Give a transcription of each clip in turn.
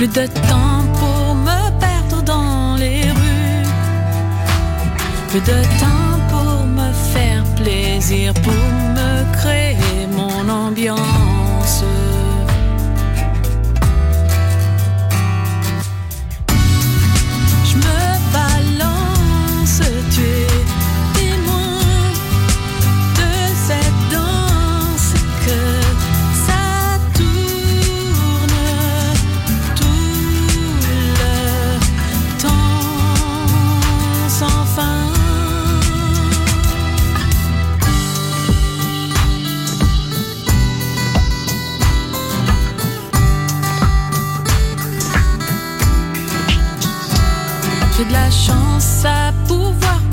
plus de temps pour me perdre dans les rues, plus de temps pour me faire plaisir, pour me créer mon ambiance.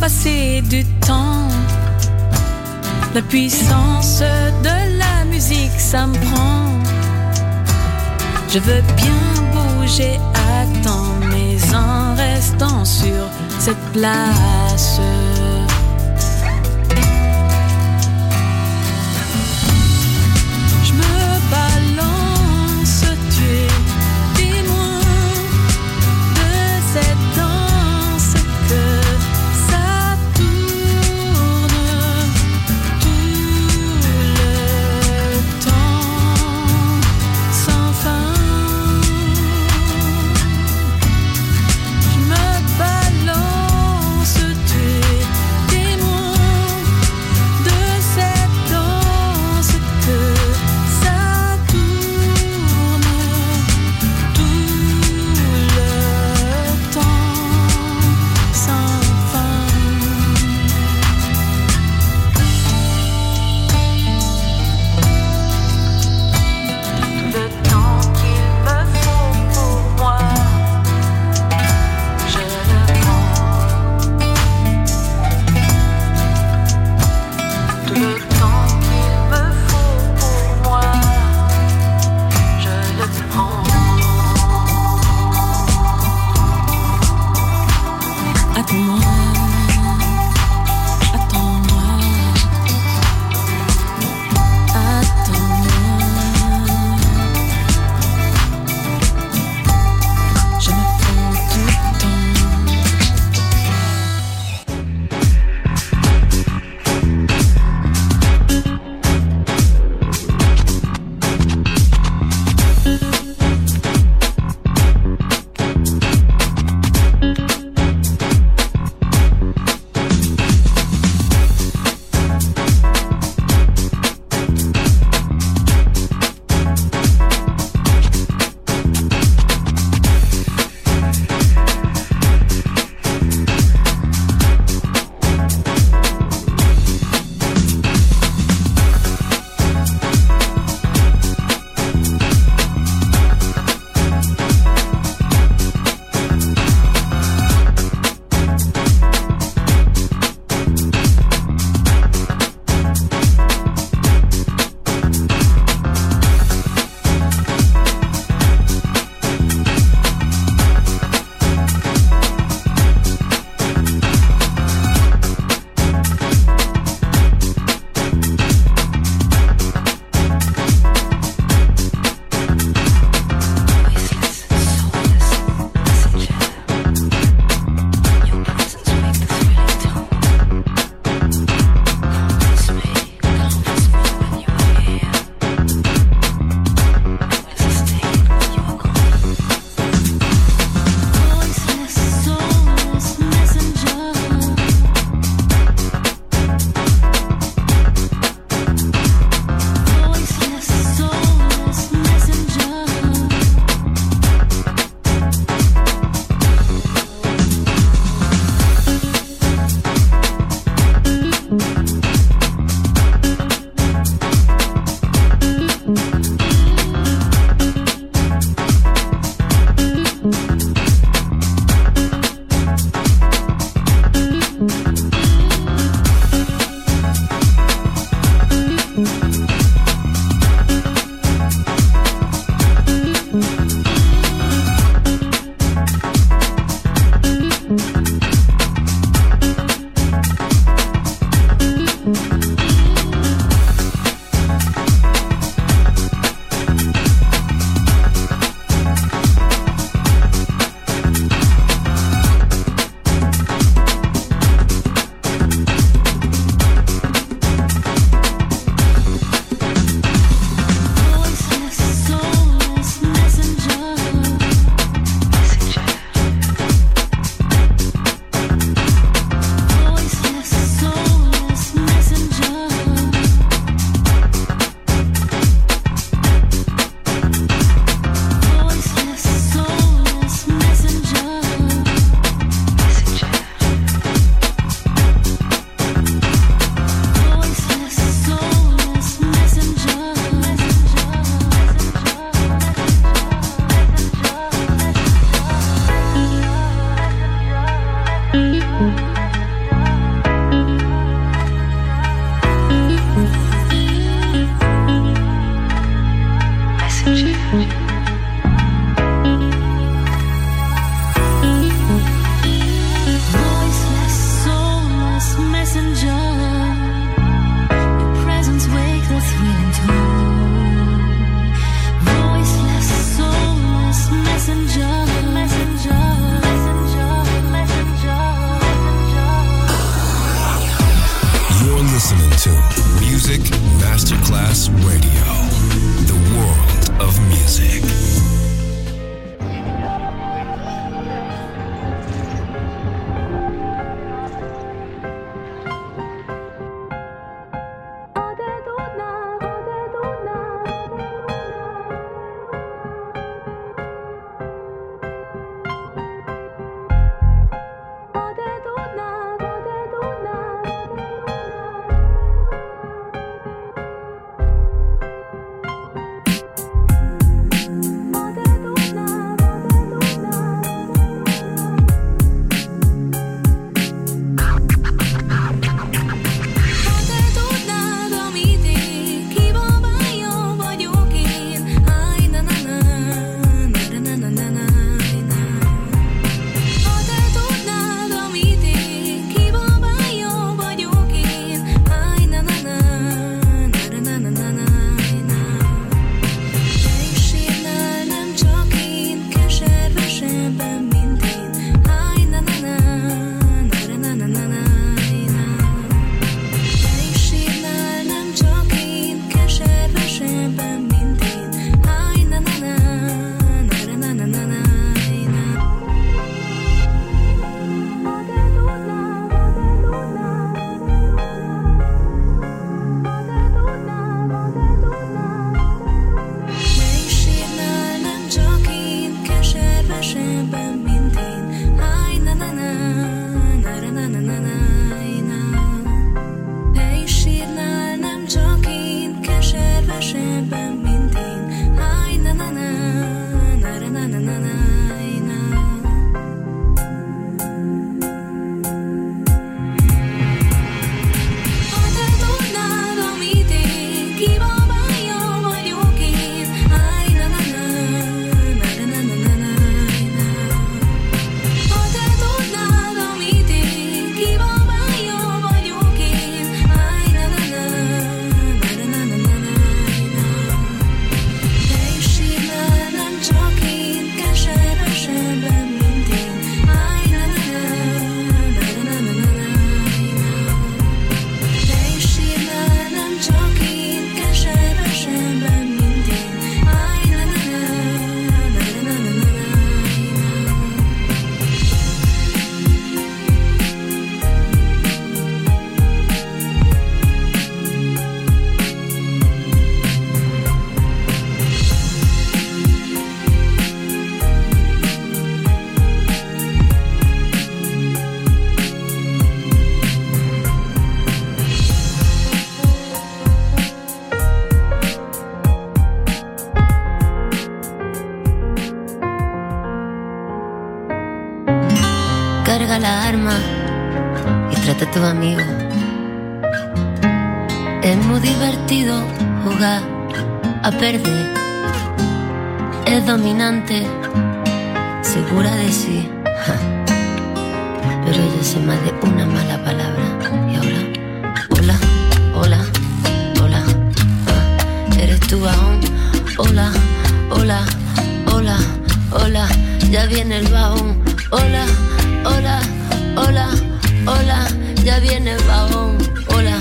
passer du temps. La puissance de la musique, ça me prend. Je veux bien bouger à temps, mais en restant sur cette place. Tu amigo. Es muy divertido jugar a perder. Es dominante, segura de sí. Pero ella se más de una mala palabra. Y ahora, hola, hola, hola. Eres tú aún. Hola, hola, hola, hola. Ya viene el baúl. Hola, hola, hola, hola. Ya viene el. Hola,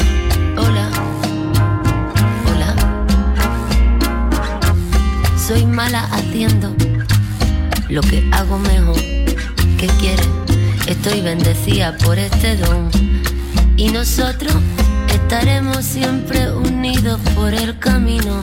hola, hola. Soy mala haciendo lo que hago mejor. ¿Qué quieres? Estoy bendecida por este don. Y nosotros estaremos siempre unidos por el camino